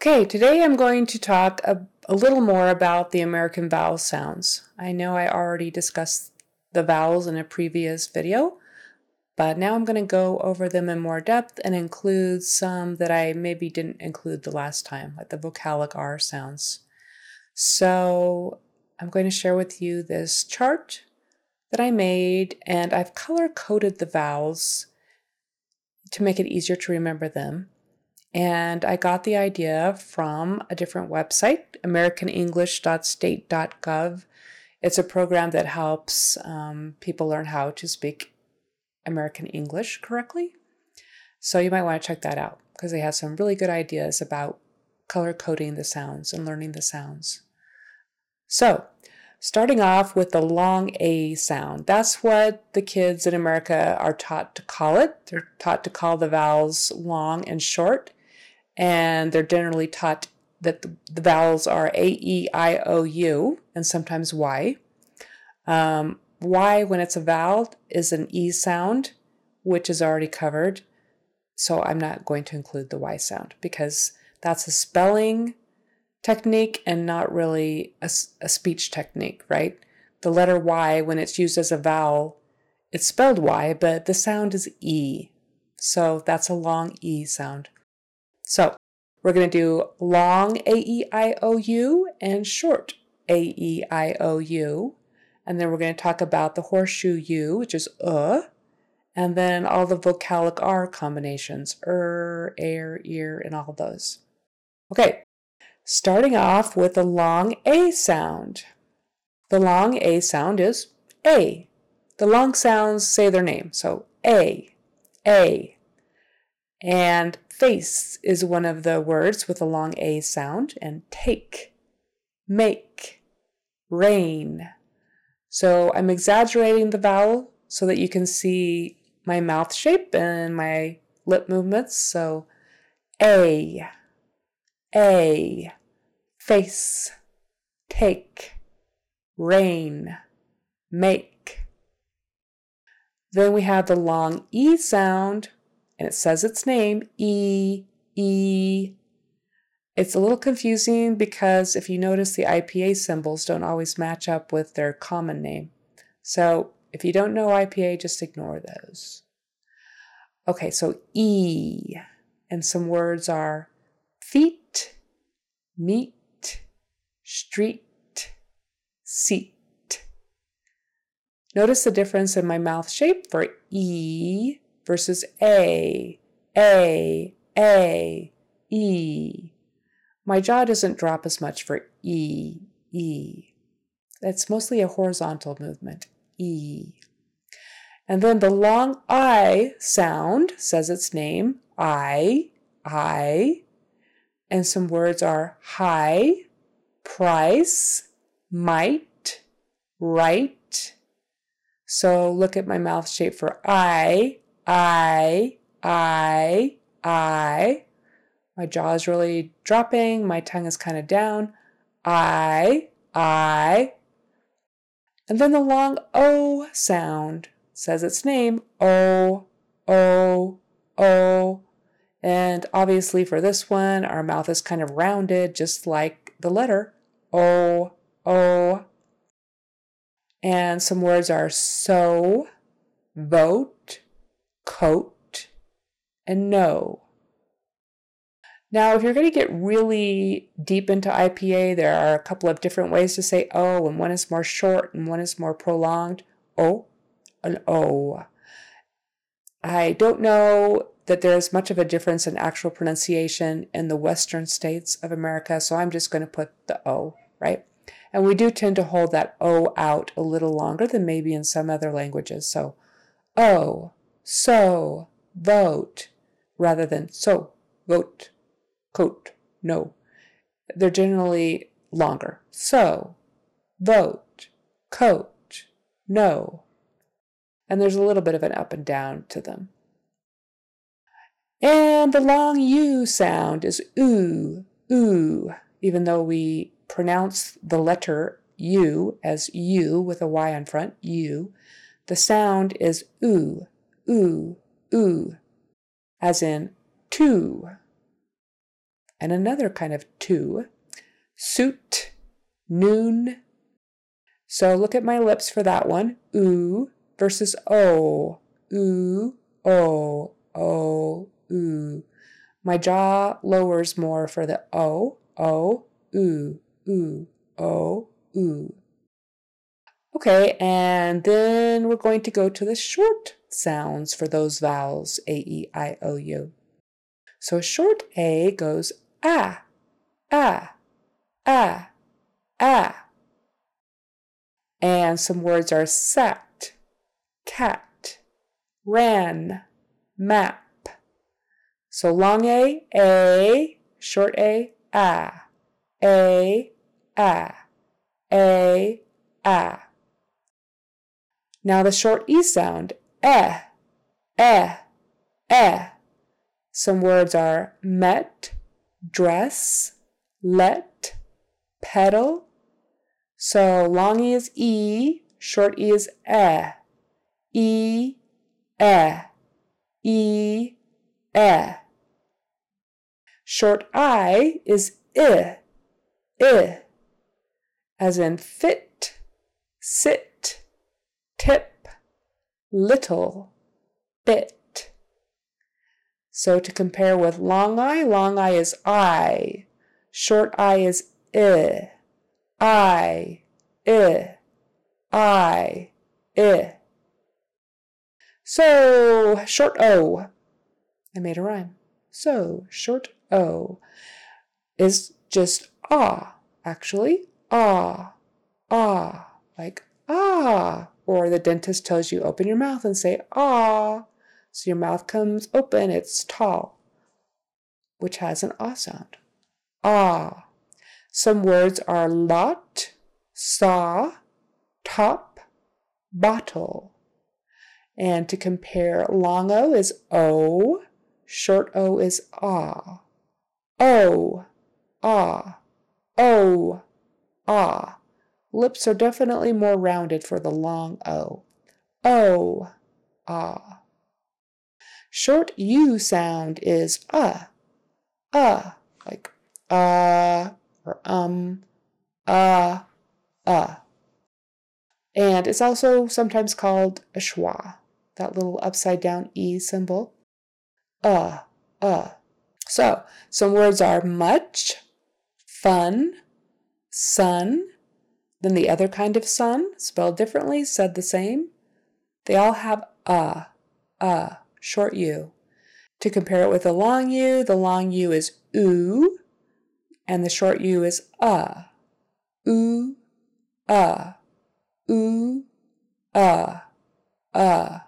Okay, today I'm going to talk a, a, little more about the American vowel sounds. I know I already discussed the vowels in a previous video, but now I'm going to go over them in more depth and include some that I maybe didn't include the last time, like the vocalic R sounds. So I'm going to share with you this chart that I made, and I've color coded the vowels to make it easier to remember them. And I got the idea from a different website, americanenglish.state.gov. It's a program that helps um, people learn how to speak American English correctly. So you might want to check that out because they have some really good ideas about color coding the sounds and learning the sounds. So, starting off with the long A sound. That's what the kids in America are taught to call it. They're taught to call the vowels long and short and they're generally taught that the, the vowels are A, E, I, O, U, and sometimes Y. Um, y, when it's a vowel, is an E sound, which is already covered. So I'm not going to include the Y sound because that's a spelling technique and not really a, a speech technique, right? The letter Y, when it's used as a vowel, it's spelled Y, but the sound is E. So that's a long E sound. So we're going to do long A-E-I-O-U and short A-E-I-O-U. And then we're going to talk about the horseshoe U, which is uh, and then all the vocalic R combinations, er, air, ear, and all those. Okay, starting off with the long A sound. The long A sound is A. The long sounds say their name, so A, A. And Face is one of the words with a long A sound, and take, make, rain. So I'm exaggerating the vowel so that you can see my mouth shape and my lip movements. So A, A, face, take, rain, make. Then we have the long E sound and it says its name, E, E. It's a little confusing because if you notice the IPA symbols don't always match up with their common name. So if you don't know IPA, just ignore those. Okay, so E, and some words are feet, meet, street, seat. Notice the difference in my mouth shape for E versus A, A, A, E. My jaw doesn't drop as much for E, E. That's mostly a horizontal movement, E. And then the long I sound says its name, I, I. And some words are high, price, might, right. So look at my mouth shape for I, I, I, I. My jaw is really dropping. My tongue is kind of down. I, I. And then the long O sound says its name O, O, O. And obviously, for this one, our mouth is kind of rounded, just like the letter O, O. And some words are so, vote, coat, and no. Now, if you're going to get really deep into IPA, there are a couple of different ways to say O, and one is more short and one is more prolonged. Oh o, an O. Oh. I don't know that there is much of a difference in actual pronunciation in the western states of America, so I'm just going to put the O, right? And we do tend to hold that O out a little longer than maybe in some other languages. So, O, so, vote, rather than so, vote, coat, no. They're generally longer. So, vote, coat, no. And there's a little bit of an up and down to them. And the long U sound is oo, oo, even though we pronounce the letter U as U with a Y on front, U, the sound is oo, oo, oo, as in two. and another kind of two. Suit, noon. So look at my lips for that one. oo versus oh, o. oo, o, oh, o, oh, ooh. My jaw lowers more for the o, o, ooh, ooh, o, ooh. Okay, and then we're going to go to the short sounds for those vowels A, E, I, O, U. So short A goes ah, ah, ah, ah. And some words are sat, cat, ran, map. So long A, A, short A, ah, A, ah, A, ah. Now the short E sound, eh, eh, eh. Some words are met, dress, let, pedal. So long E is E, short E is eh, E, eh, E, eh. Short I is I, I, as in fit, sit, tip, little, bit. So to compare with long I, long I is I, short I is I, I, I, I, I. So short O, I made a rhyme. So short O is just ah, actually, ah, ah, like ah. Or the dentist tells you open your mouth and say ah. So your mouth comes open, it's tall, which has an ah sound. Ah. Some words are lot, saw, top, bottle. And to compare, long O is O, short O is ah. O, ah, O, ah. Lips are definitely more rounded for the long O. O, ah. Short U sound is uh, uh, like uh or um, uh, uh. And it's also sometimes called a schwa, that little upside down E symbol. Uh, uh. So, some words are much, fun, sun, then the other kind of sun, spelled differently, said the same. They all have a, a, short U. To compare it with the long U, the long U is oo, and the short U is a. Oo, a, oo, a, a.